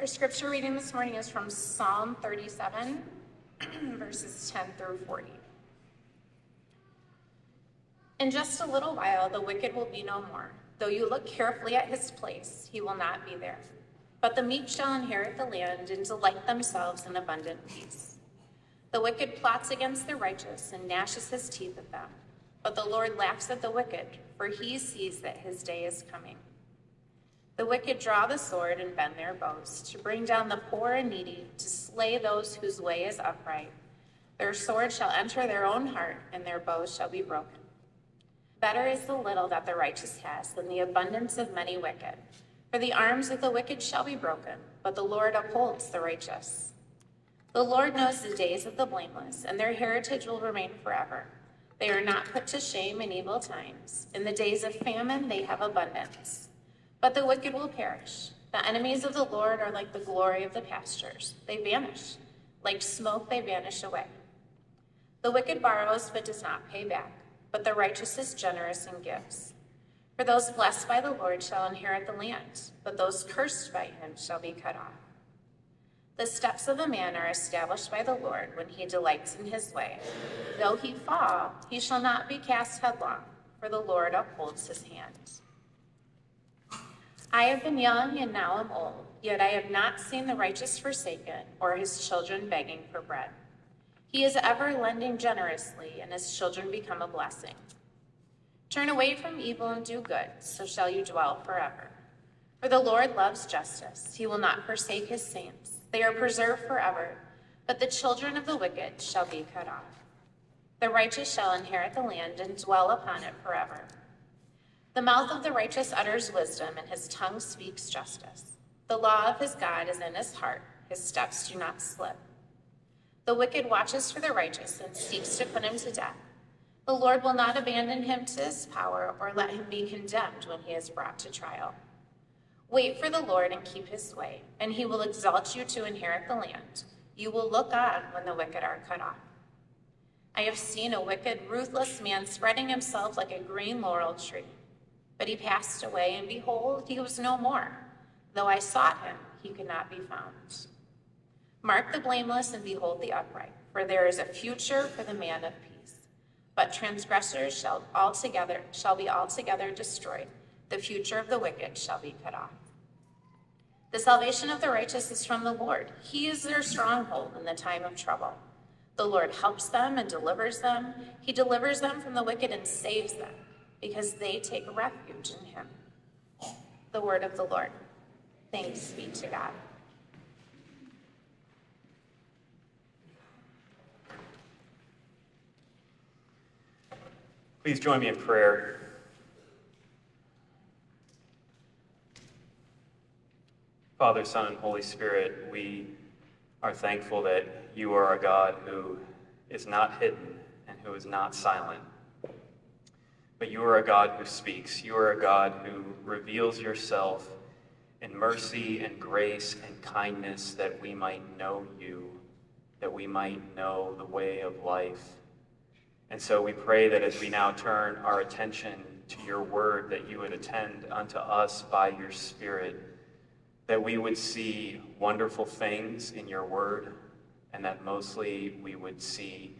Our scripture reading this morning is from Psalm 37, verses 10 through 40. In just a little while, the wicked will be no more. Though you look carefully at his place, he will not be there. But the meek shall inherit the land and delight themselves in abundant peace. The wicked plots against the righteous and gnashes his teeth at them. But the Lord laughs at the wicked, for he sees that his day is coming. The wicked draw the sword and bend their bows to bring down the poor and needy, to slay those whose way is upright. Their sword shall enter their own heart, and their bows shall be broken. Better is the little that the righteous has than the abundance of many wicked. For the arms of the wicked shall be broken, but the Lord upholds the righteous. The Lord knows the days of the blameless, and their heritage will remain forever. They are not put to shame in evil times. In the days of famine, they have abundance. But the wicked will perish. The enemies of the Lord are like the glory of the pastures. They vanish. Like smoke, they vanish away. The wicked borrows but does not pay back, but the righteous is generous and gives. For those blessed by the Lord shall inherit the land, but those cursed by him shall be cut off. The steps of a man are established by the Lord when he delights in his way. Though he fall, he shall not be cast headlong, for the Lord upholds his hand. I have been young and now am old, yet I have not seen the righteous forsaken or his children begging for bread. He is ever lending generously, and his children become a blessing. Turn away from evil and do good, so shall you dwell forever. For the Lord loves justice. He will not forsake his saints. They are preserved forever, but the children of the wicked shall be cut off. The righteous shall inherit the land and dwell upon it forever. The mouth of the righteous utters wisdom, and his tongue speaks justice. The law of his God is in his heart, his steps do not slip. The wicked watches for the righteous and seeks to put him to death. The Lord will not abandon him to his power or let him be condemned when he is brought to trial. Wait for the Lord and keep his way, and he will exalt you to inherit the land. You will look on when the wicked are cut off. I have seen a wicked, ruthless man spreading himself like a green laurel tree. But he passed away, and behold, he was no more. Though I sought him, he could not be found. Mark the blameless and behold the upright, for there is a future for the man of peace. But transgressors shall altogether shall be altogether destroyed. The future of the wicked shall be cut off. The salvation of the righteous is from the Lord. He is their stronghold in the time of trouble. The Lord helps them and delivers them. He delivers them from the wicked and saves them because they take refuge in him. The word of the Lord. Thanks be to God. Please join me in prayer. Father, Son, and Holy Spirit, we are thankful that you are a God who is not hidden and who is not silent but you are a God who speaks. You are a God who reveals yourself in mercy and grace and kindness that we might know you, that we might know the way of life. And so we pray that as we now turn our attention to your word, that you would attend unto us by your Spirit, that we would see wonderful things in your word, and that mostly we would see,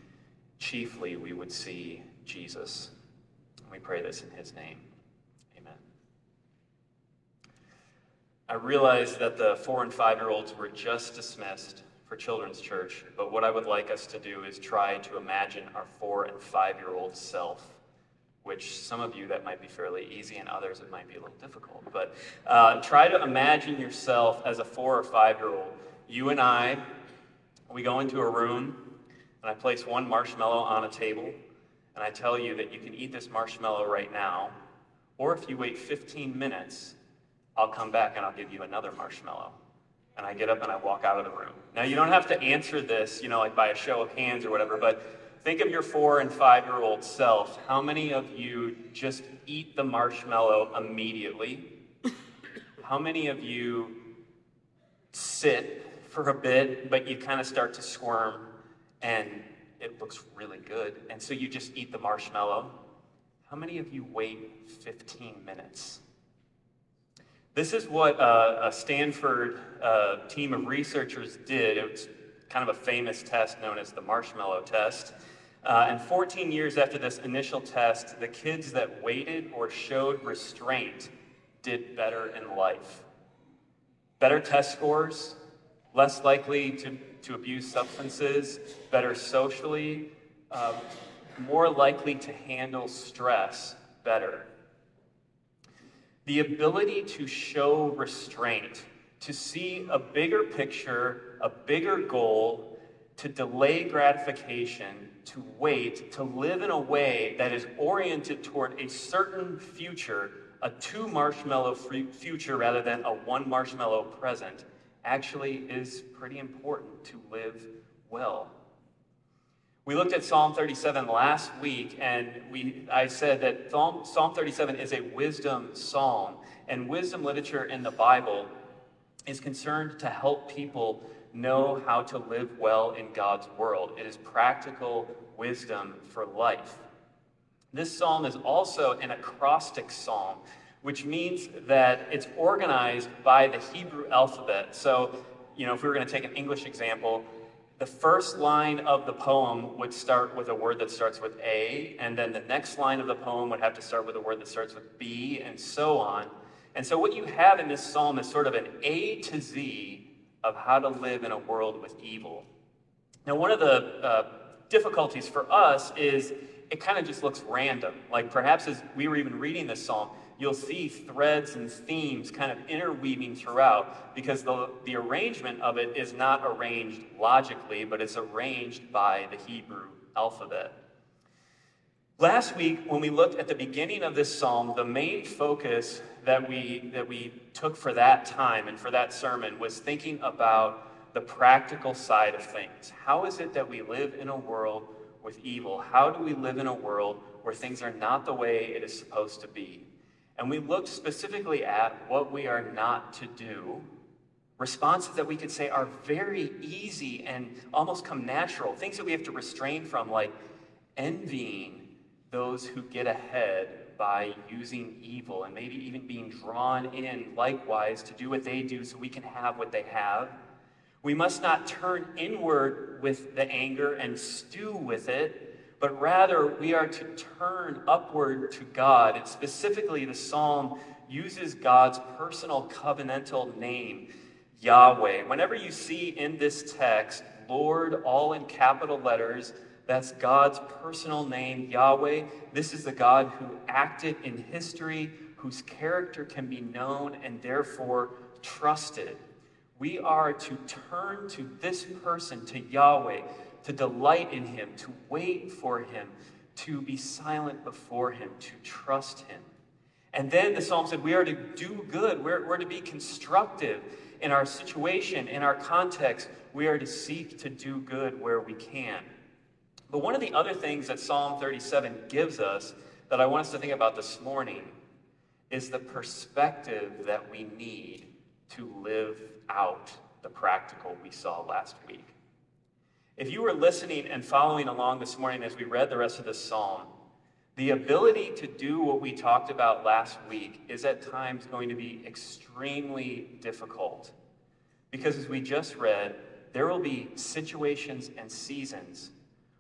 chiefly, we would see Jesus. We pray this in his name. Amen. I realize that the four and five year olds were just dismissed for Children's Church, but what I would like us to do is try to imagine our four and five year old self, which some of you that might be fairly easy, and others it might be a little difficult. But uh, try to imagine yourself as a four or five year old. You and I, we go into a room, and I place one marshmallow on a table and I tell you that you can eat this marshmallow right now, or if you wait 15 minutes, I'll come back and I'll give you another marshmallow. And I get up and I walk out of the room. Now, you don't have to answer this, you know, like by a show of hands or whatever, but think of your four and five year old self. How many of you just eat the marshmallow immediately? How many of you sit for a bit, but you kind of start to squirm and it looks really good. And so you just eat the marshmallow. How many of you wait 15 minutes? This is what uh, a Stanford uh, team of researchers did. It's kind of a famous test known as the marshmallow test. Uh, and 14 years after this initial test, the kids that waited or showed restraint did better in life. Better test scores, less likely to, to abuse substances, better socially, um, more likely to handle stress better. The ability to show restraint, to see a bigger picture, a bigger goal, to delay gratification, to wait, to live in a way that is oriented toward a certain future, a two marshmallow future rather than a one marshmallow present, actually is pretty important to live well. We looked at Psalm 37 last week, and we, I said that Psalm, Psalm 37 is a wisdom psalm, and wisdom literature in the Bible is concerned to help people know how to live well in God's world. It is practical wisdom for life. This psalm is also an acrostic psalm, which means that it's organized by the Hebrew alphabet. So, you know, if we were going to take an English example, the first line of the poem would start with a word that starts with A, and then the next line of the poem would have to start with a word that starts with B, and so on. And so, what you have in this psalm is sort of an A to Z of how to live in a world with evil. Now, one of the uh, difficulties for us is it kind of just looks random. Like perhaps as we were even reading this psalm, you'll see threads and themes kind of interweaving throughout because the, the arrangement of it is not arranged logically, but it's arranged by the Hebrew alphabet. Last week, when we looked at the beginning of this psalm, the main focus that we, that we took for that time and for that sermon was thinking about the practical side of things. How is it that we live in a world with evil? How do we live in a world where things are not the way it is supposed to be? And we looked specifically at what we are not to do, responses that we could say are very easy and almost come natural, things that we have to restrain from, like envying those who get ahead by using evil and maybe even being drawn in likewise to do what they do so we can have what they have. We must not turn inward with the anger and stew with it, but rather we are to turn upward to God. And specifically, the psalm uses God's personal covenantal name, Yahweh. Whenever you see in this text, Lord, all in capital letters, that's God's personal name, Yahweh. This is the God who acted in history, whose character can be known and therefore trusted. We are to turn to this person, to Yahweh, to delight in Him, to wait for Him, to be silent before Him, to trust Him. And then the psalm said we are to do good, we're, we're to be constructive in our situation, in our context. We are to seek to do good where we can. But one of the other things that Psalm 37 gives us that I want us to think about this morning is the perspective that we need to live out the practical we saw last week. If you were listening and following along this morning as we read the rest of this psalm, the ability to do what we talked about last week is at times going to be extremely difficult. Because as we just read, there will be situations and seasons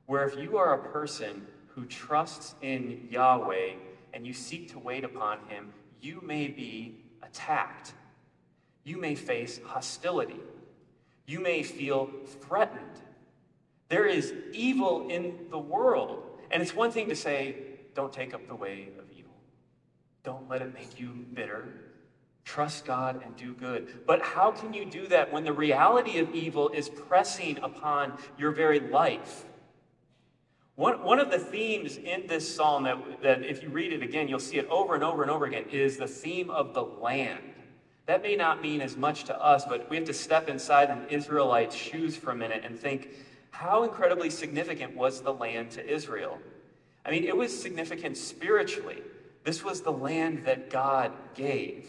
where if you are a person who trusts in Yahweh and you seek to wait upon him, you may be attacked. You may face hostility. You may feel threatened. There is evil in the world. And it's one thing to say, don't take up the way of evil. Don't let it make you bitter. Trust God and do good. But how can you do that when the reality of evil is pressing upon your very life? One, one of the themes in this psalm that, that, if you read it again, you'll see it over and over and over again, is the theme of the land. That may not mean as much to us, but we have to step inside an Israelite's shoes for a minute and think how incredibly significant was the land to Israel? I mean, it was significant spiritually. This was the land that God gave.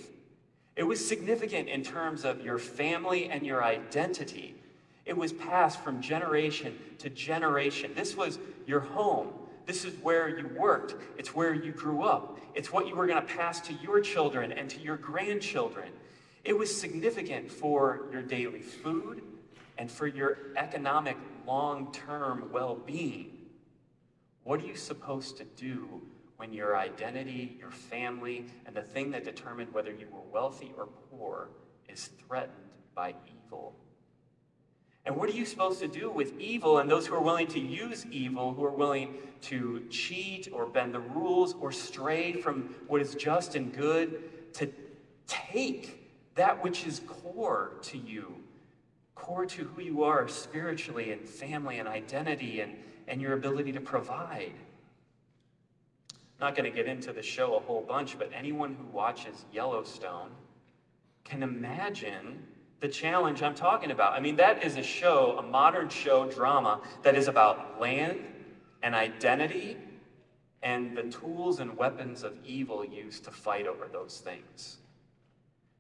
It was significant in terms of your family and your identity. It was passed from generation to generation. This was your home. This is where you worked. It's where you grew up. It's what you were going to pass to your children and to your grandchildren. It was significant for your daily food and for your economic long term well being. What are you supposed to do when your identity, your family, and the thing that determined whether you were wealthy or poor is threatened by evil? And what are you supposed to do with evil and those who are willing to use evil, who are willing to cheat or bend the rules or stray from what is just and good, to take that which is core to you, core to who you are spiritually and family and identity and, and your ability to provide? I'm not going to get into the show a whole bunch, but anyone who watches Yellowstone can imagine the challenge I'm talking about. I mean, that is a show, a modern show drama that is about land and identity and the tools and weapons of evil used to fight over those things.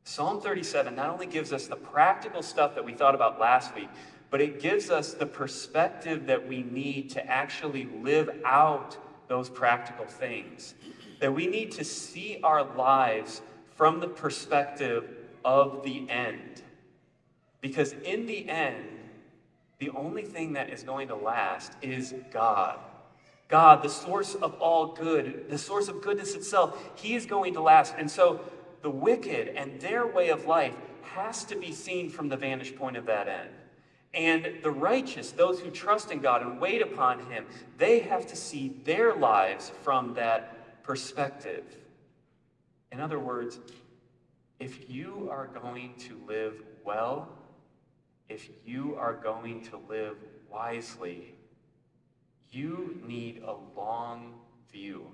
Psalm 37 not only gives us the practical stuff that we thought about last week, but it gives us the perspective that we need to actually live out those practical things. That we need to see our lives from the perspective of the end. Because in the end, the only thing that is going to last is God. God, the source of all good, the source of goodness itself, He is going to last. And so the wicked and their way of life has to be seen from the vantage point of that end. And the righteous, those who trust in God and wait upon Him, they have to see their lives from that perspective. In other words, if you are going to live well, if you are going to live wisely, you need a long view.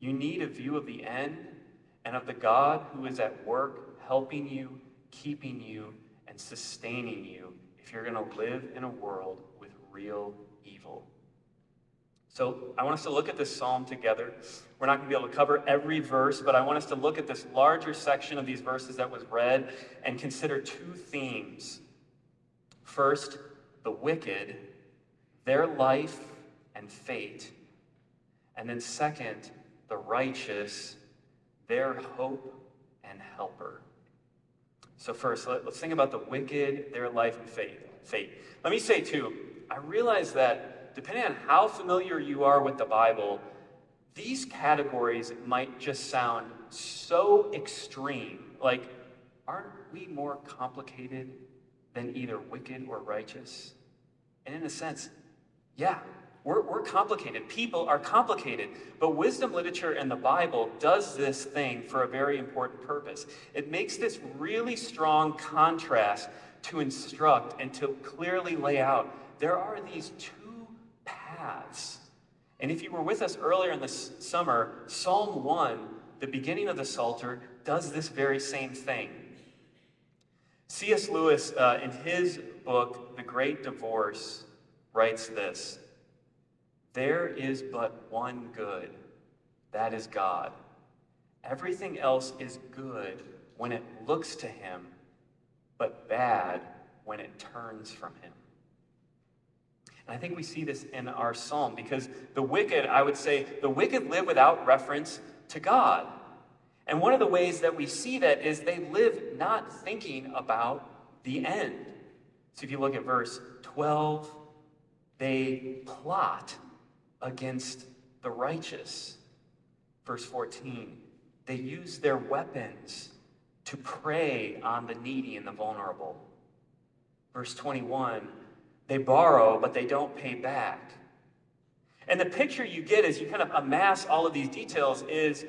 You need a view of the end and of the God who is at work helping you, keeping you, and sustaining you if you're going to live in a world with real evil. So I want us to look at this psalm together. We're not going to be able to cover every verse, but I want us to look at this larger section of these verses that was read and consider two themes First, the wicked, their life and fate. And then, second, the righteous, their hope and helper. So, first, let, us think about the wicked, their life and fate. fate. Let me say, too, I realize that depending on how familiar you are with the Bible, these categories might just sound so extreme. Like, aren't we more complicated than either wicked or righteous? And in a sense, yeah, we're, we're complicated. People are complicated. But wisdom literature and the Bible does this thing for a very important purpose. It makes this really strong contrast to instruct and to clearly lay out there are these two paths. And if you were with us earlier in the summer, Psalm 1, the beginning of the Psalter, does this very same thing. C.S. Lewis, uh, in his book, The Great Divorce, writes this There is but one good, that is God. Everything else is good when it looks to Him, but bad when it turns from Him. And I think we see this in our psalm because the wicked, I would say, the wicked live without reference to God. And one of the ways that we see that is they live not thinking about the end. So if you look at verse 12, they plot against the righteous. Verse 14, they use their weapons to prey on the needy and the vulnerable. Verse 21, they borrow, but they don't pay back. And the picture you get as you kind of amass all of these details is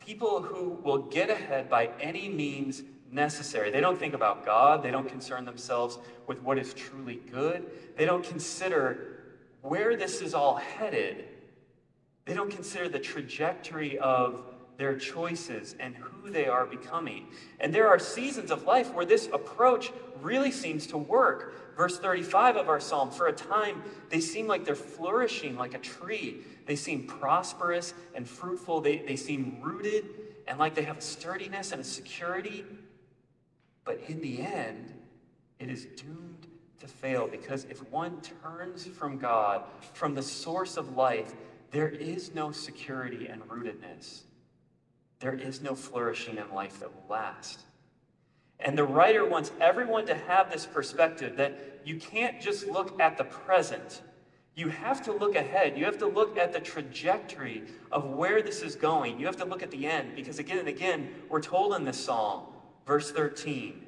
people who will get ahead by any means necessary. They don't think about God, they don't concern themselves with what is truly good, they don't consider where this is all headed. They don't consider the trajectory of their choices and who they are becoming. And there are seasons of life where this approach really seems to work. Verse 35 of our psalm for a time, they seem like they're flourishing like a tree. They seem prosperous and fruitful. They, they seem rooted and like they have a sturdiness and a security. But in the end, it is doomed to fail because if one turns from God, from the source of life, there is no security and rootedness. There is no flourishing in life that will last. And the writer wants everyone to have this perspective that you can't just look at the present. You have to look ahead. You have to look at the trajectory of where this is going. You have to look at the end because again and again, we're told in this psalm, verse 13,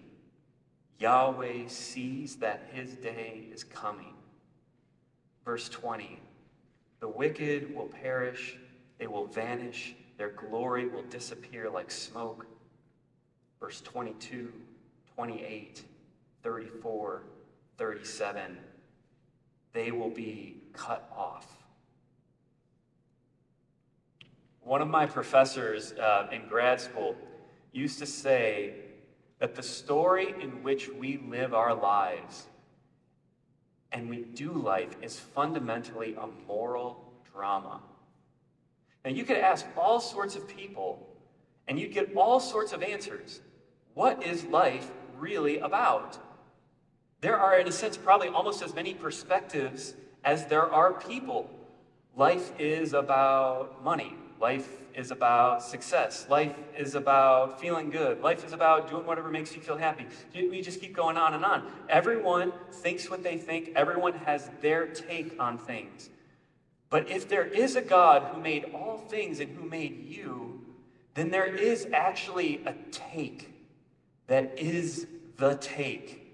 Yahweh sees that his day is coming. Verse 20, the wicked will perish, they will vanish, their glory will disappear like smoke. Verse 22, 28, 34, 37, they will be cut off. One of my professors uh, in grad school used to say that the story in which we live our lives and we do life is fundamentally a moral drama. Now, you could ask all sorts of people, and you'd get all sorts of answers. What is life really about? There are, in a sense, probably almost as many perspectives as there are people. Life is about money. Life is about success. Life is about feeling good. Life is about doing whatever makes you feel happy. We just keep going on and on. Everyone thinks what they think, everyone has their take on things. But if there is a God who made all things and who made you, then there is actually a take that is the take.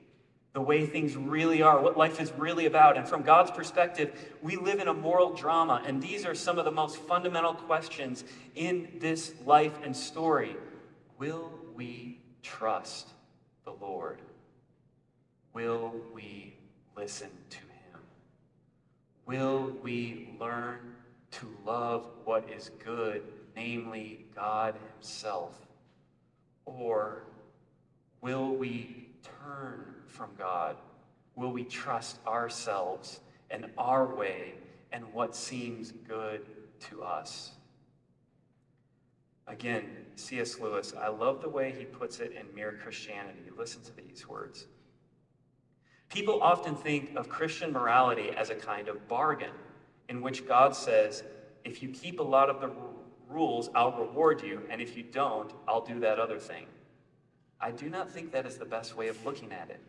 The way things really are, what life is really about. And from God's perspective, we live in a moral drama. And these are some of the most fundamental questions in this life and story. Will we trust the Lord? Will we listen to Him? Will we learn to love what is good, namely God Himself? Or will we turn from God? Will we trust ourselves and our way and what seems good to us? Again, C.S. Lewis, I love the way he puts it in Mere Christianity. Listen to these words. People often think of Christian morality as a kind of bargain in which God says, if you keep a lot of the rules, I'll reward you, and if you don't, I'll do that other thing. I do not think that is the best way of looking at it.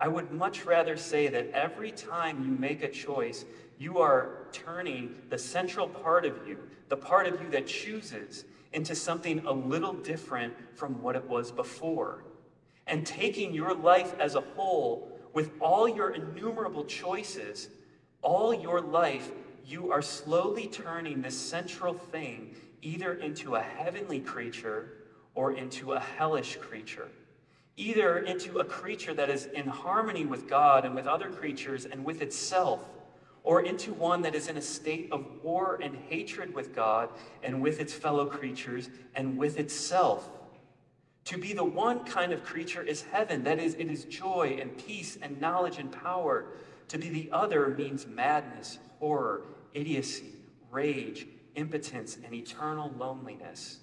I would much rather say that every time you make a choice, you are turning the central part of you, the part of you that chooses, into something a little different from what it was before. And taking your life as a whole with all your innumerable choices, all your life, you are slowly turning this central thing either into a heavenly creature or into a hellish creature. Either into a creature that is in harmony with God and with other creatures and with itself, or into one that is in a state of war and hatred with God and with its fellow creatures and with itself. To be the one kind of creature is heaven. That is, it is joy and peace and knowledge and power. To be the other means madness, horror, idiocy, rage, impotence, and eternal loneliness.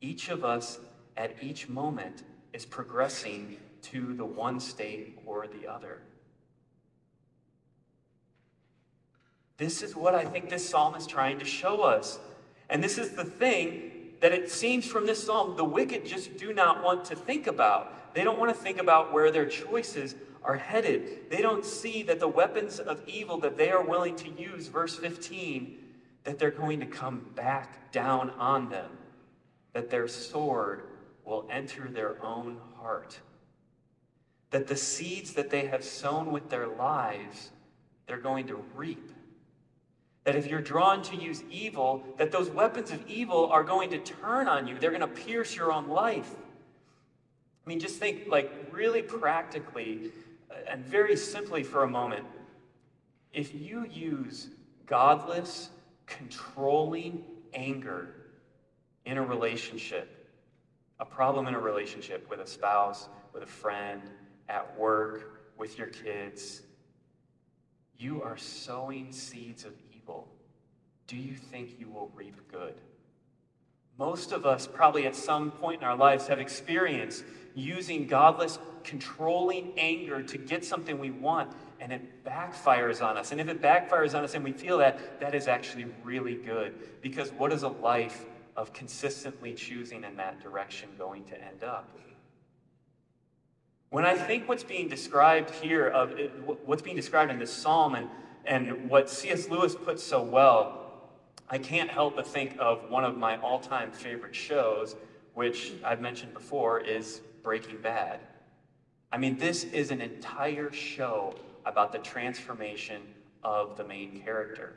Each of us at each moment is progressing to the one state or the other. This is what I think this psalm is trying to show us. And this is the thing that it seems from this psalm the wicked just do not want to think about. They don't want to think about where their choices are headed. They don't see that the weapons of evil that they are willing to use, verse 15, that they're going to come back down on them, that their sword will enter their own heart, that the seeds that they have sown with their lives, they're going to reap that if you're drawn to use evil, that those weapons of evil are going to turn on you. They're going to pierce your own life. I mean, just think, like, really practically uh, and very simply for a moment. If you use godless, controlling anger in a relationship, a problem in a relationship with a spouse, with a friend, at work, with your kids, you are sowing seeds of evil, do you think you will reap good? Most of us, probably at some point in our lives, have experienced using godless, controlling anger to get something we want, and it backfires on us. And if it backfires on us and we feel that, that is actually really good. Because what is a life of consistently choosing in that direction going to end up? When I think what's being described here, of what's being described in this psalm, and, and what C.S. Lewis puts so well, I can't help but think of one of my all time favorite shows, which I've mentioned before, is Breaking Bad. I mean, this is an entire show about the transformation of the main character.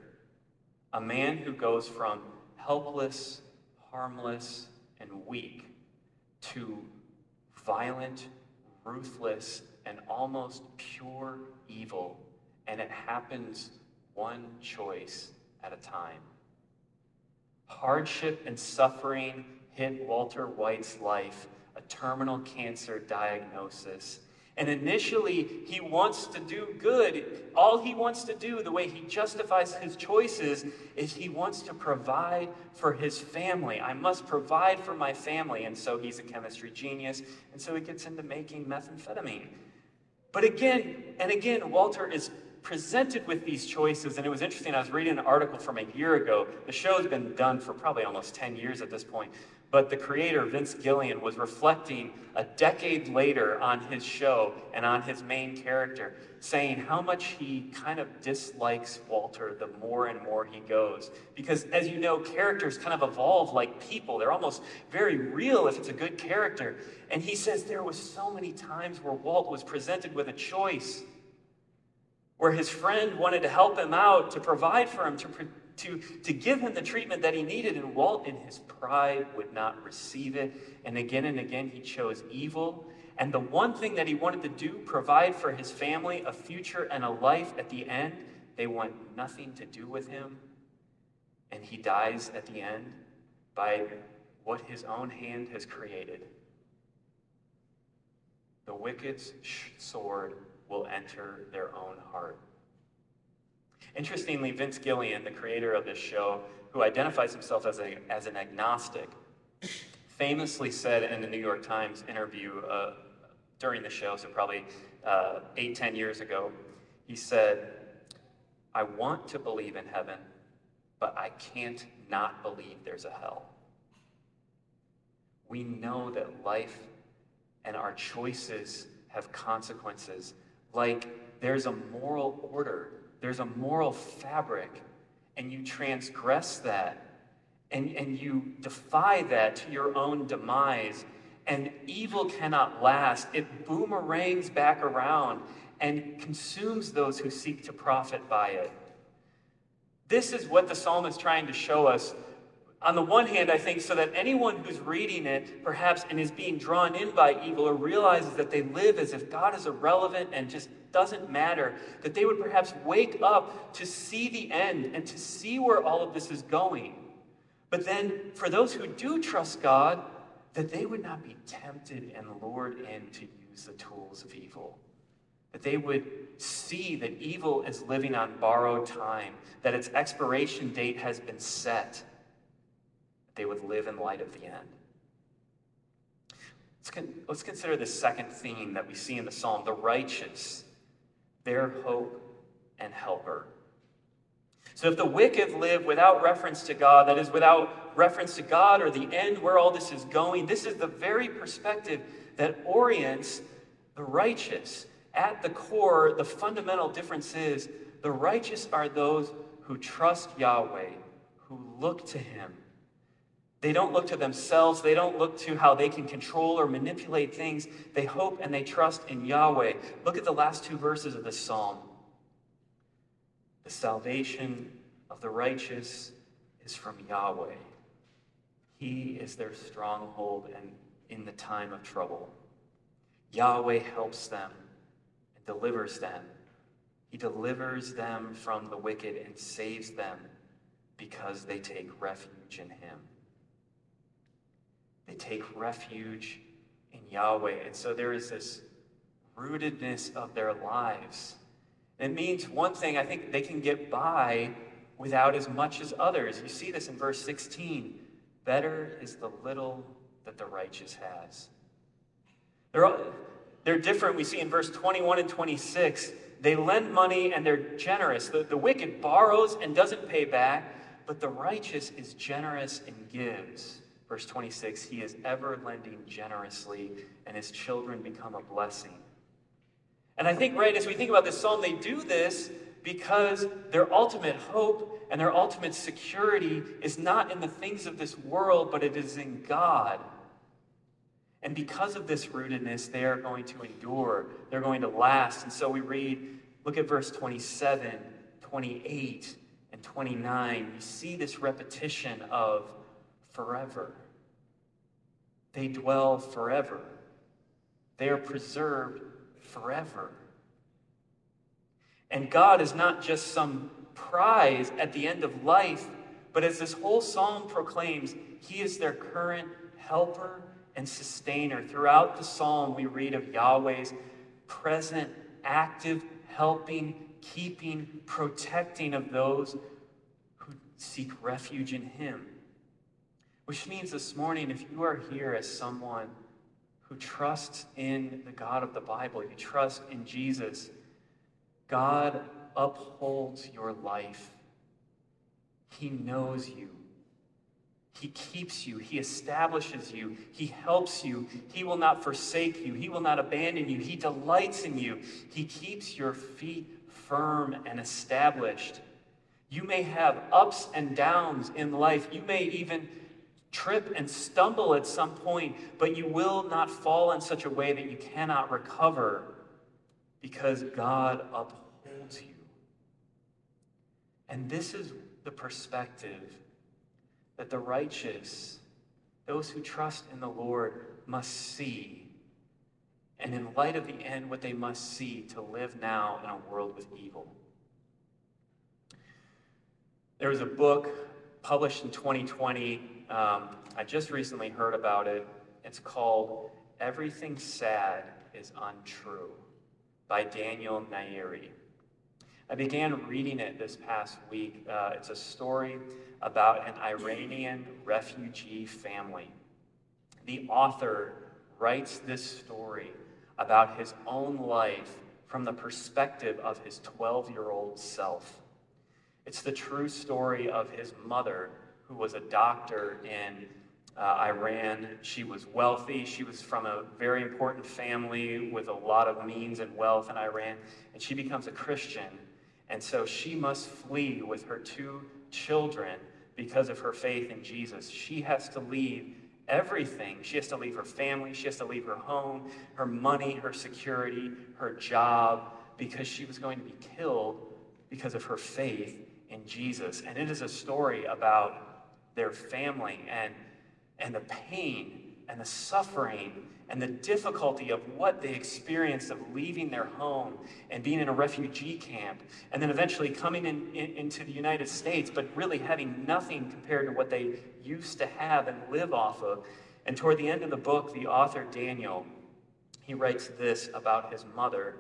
A man who goes from helpless, harmless, and weak to violent, ruthless, and almost pure evil. And it happens one choice at a time. Hardship and suffering hit Walter White's life, a terminal cancer diagnosis. And initially, he wants to do good. All he wants to do, the way he justifies his choices, is he wants to provide for his family. I must provide for my family. And so he's a chemistry genius. And so he gets into making methamphetamine. But again and again, Walter is presented with these choices, and it was interesting. I was reading an article from a year ago. The show's been done for probably almost 10 years at this point. But the creator, Vince Gilligan, was reflecting a decade later on his show and on his main character, saying how much he kind of dislikes Walter the more and more he goes. Because, as you know, characters kind of evolve like people, they're almost very real if it's a good character. And he says there was so many times where Walt was presented with a choice where his friend wanted to help him out, to provide for him, to, to, to give him the treatment that he needed, and Walt, in his pride, would not receive it. And again and again, he chose evil. And the one thing that he wanted to do, provide for his family a future and a life at the end, they want nothing to do with him. And he dies at the end by what his own hand has created. The wicked's sword will enter their own heart. Interestingly, Vince Gilligan, the creator of this show, who identifies himself as, a, as an agnostic, famously said in the New York Times interview uh, during the show, so probably uh, eight, ten years ago, he said, I want to believe in heaven, but I can't not believe there's a hell. We know that life and our choices have consequences like there's a moral order, there's a moral fabric, and you transgress that, and, and you defy that to your own demise. And evil cannot last. It boomerangs back around and consumes those who seek to profit by it. This is what the psalm is trying to show us on the one hand, I think so that anyone who's reading it, perhaps, and is being drawn in by evil or realizes that they live as if God is irrelevant and just doesn't matter, that they would perhaps wake up to see the end and to see where all of this is going. But then, for those who do trust God, that they would not be tempted and lured in to use the tools of evil. That they would see that evil is living on borrowed time, that its expiration date has been set they would live in light of the end. Let's, con- let's consider the second theme that we see in the psalm the righteous, their hope and helper. So, if the wicked live without reference to God, that is, without reference to God or the end where all this is going, this is the very perspective that orients the righteous. At the core, the fundamental difference is the righteous are those who trust Yahweh, who look to Him, they don't look to themselves. They don't look to how they can control or manipulate things. They hope and they trust in Yahweh. Look at the last two verses of this psalm. The salvation of the righteous is from Yahweh. He is their stronghold and in the time of trouble. Yahweh helps them and delivers them. He delivers them from the wicked and saves them because they take refuge in him. They take refuge in Yahweh. And so there is this rootedness of their lives. It means one thing, I think they can get by without as much as others. You see this in verse 16. Better is the little that the righteous has. They're, they're different. We see in verse 21 and 26, they lend money and they're generous. The, the wicked borrows and doesn't pay back, but the righteous is generous and gives. Verse 26, he is ever lending generously, and his children become a blessing. And I think, right, as we think about this psalm, they do this because their ultimate hope and their ultimate security is not in the things of this world, but it is in God. And because of this rootedness, they are going to endure, they're going to last. And so we read, look at verse 27, 28, and 29. You see this repetition of forever. They dwell forever, they are preserved forever. And God is not just some prize at the end of life, but as this whole psalm proclaims, He is their current helper and sustainer. Throughout the psalm, we read of Yahweh's present, active, helping, keeping, protecting of those who seek refuge in Him. Which means this morning, if you are here as someone who trusts in the God of the Bible, you trust in Jesus, God upholds your life. He knows you. He keeps you. He establishes you. He helps you. He will not forsake you. He will not abandon you. He delights in you. He keeps your feet firm and established. You may have ups and downs in life. You may even trip and stumble at some point, but you will not fall in such a way that you cannot recover because God upholds you. And this is the perspective that the righteous, those who trust in the Lord, must see. And in light of the end, what they must see to live now in a world with evil. There was a book published in 2020 um, I just recently heard about it. It's called Everything Sad is Untrue by Daniel Nayeri. I began reading it this past week. Uh, it's a story about an Iranian refugee family. The author writes this story about his own life from the perspective of his 12 year old self. It's the true story of his mother who was a doctor in uh, Iran. She was wealthy. She was from a very important family with a lot of means and wealth in Iran. And she becomes a Christian. And so she must flee with her two children because of her faith in Jesus. She has to leave everything. She has to leave her family. She has to leave her home, her money, her security, her job, because she was going to be killed because of her faith in Jesus. And it is a story about their family and, and the pain and the suffering and the difficulty of what they experienced of leaving their home and being in a refugee camp and then eventually coming in, in, into the United States, but really having nothing compared to what they used to have and live off of. And toward the end of the book, the author Daniel, he writes this about his mother,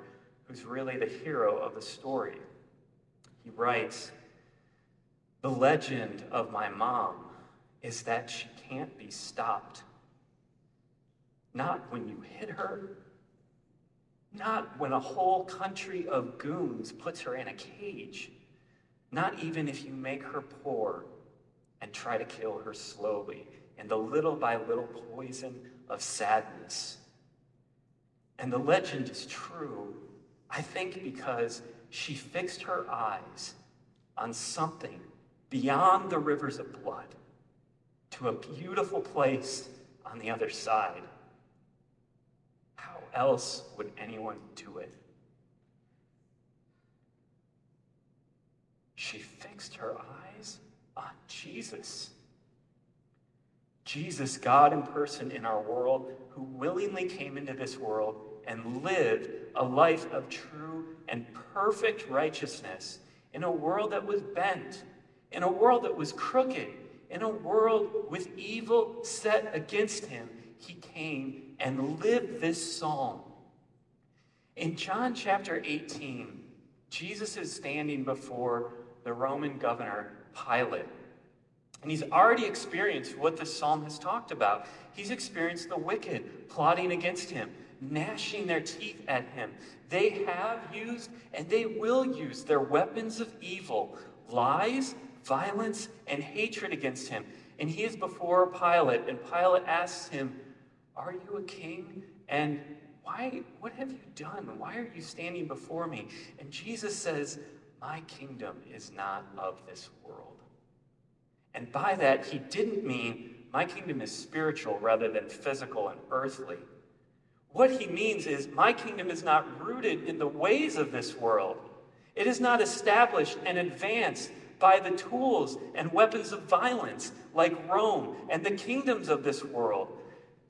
who's really the hero of the story. He writes, The legend of my mom is that she can't be stopped. Not when you hit her, not when a whole country of goons puts her in a cage, not even if you make her poor and try to kill her slowly in the little by little poison of sadness. And the legend is true, I think, because she fixed her eyes on something beyond the rivers of blood to a beautiful place on the other side. How else would anyone do it? She fixed her eyes on Jesus. Jesus, God in person in our world, who willingly came into this world and lived a life of true and perfect righteousness in a world that was bent, in a world that was crooked, in a world with evil set against him, he came and lived this psalm. In John chapter 18, Jesus is standing before the Roman governor Pilate. And he's already experienced what the psalm has talked about. He's experienced the wicked plotting against him, gnashing their teeth at him. They have used and they will use their weapons of evil, lies, violence, and hatred against him. And he is before Pilate, and Pilate asks him, Are you a king? And why, what have you done? Why are you standing before me? And Jesus says, My kingdom is not of this world. And by that, he didn't mean my kingdom is spiritual rather than physical and earthly. What he means is, my kingdom is not rooted in the ways of this world. It is not established and advanced by the tools and weapons of violence like Rome and the kingdoms of this world.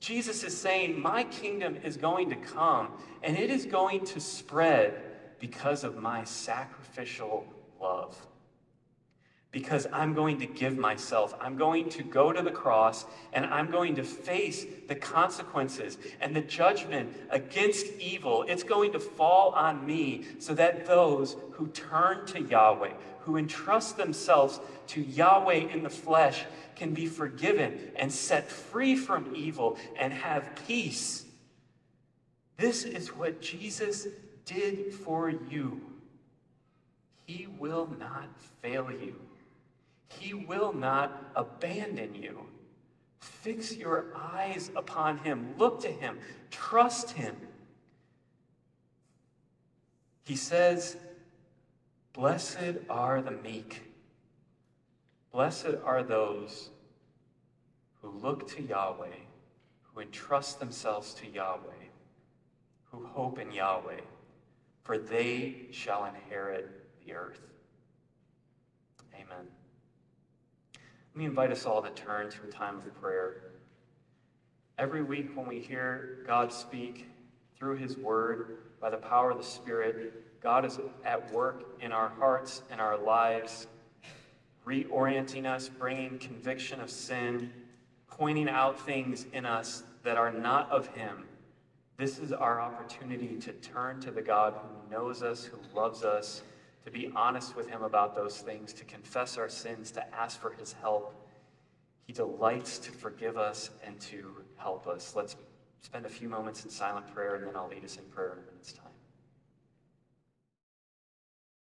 Jesus is saying, My kingdom is going to come and it is going to spread because of my sacrificial love because I'm going to give myself. I'm going to go to the cross and I'm going to face the consequences and the judgment against evil. It's going to fall on me so that those who turn to Yahweh, who entrust themselves to Yahweh in the flesh, can be forgiven and set free from evil and have peace. This is what Jesus did for you. He will not fail you. He will not abandon you. Fix your eyes upon Him. Look to Him. Trust Him. He says, Blessed are the meek. Blessed are those who look to Yahweh, who entrust themselves to Yahweh, who hope in Yahweh, for they shall inherit the earth. Amen. Let me invite us all to turn to a time of prayer. Every week, when we hear God speak through His Word by the power of the Spirit, God is at work in our hearts and our lives, reorienting us, bringing conviction of sin, pointing out things in us that are not of Him. This is our opportunity to turn to the God who knows us, who loves us to be honest with Him about those things, to confess our sins, to ask for His help. He delights to forgive us and to help us. Let's spend a few moments in silent prayer, and then I'll lead us in prayer in a minute's time.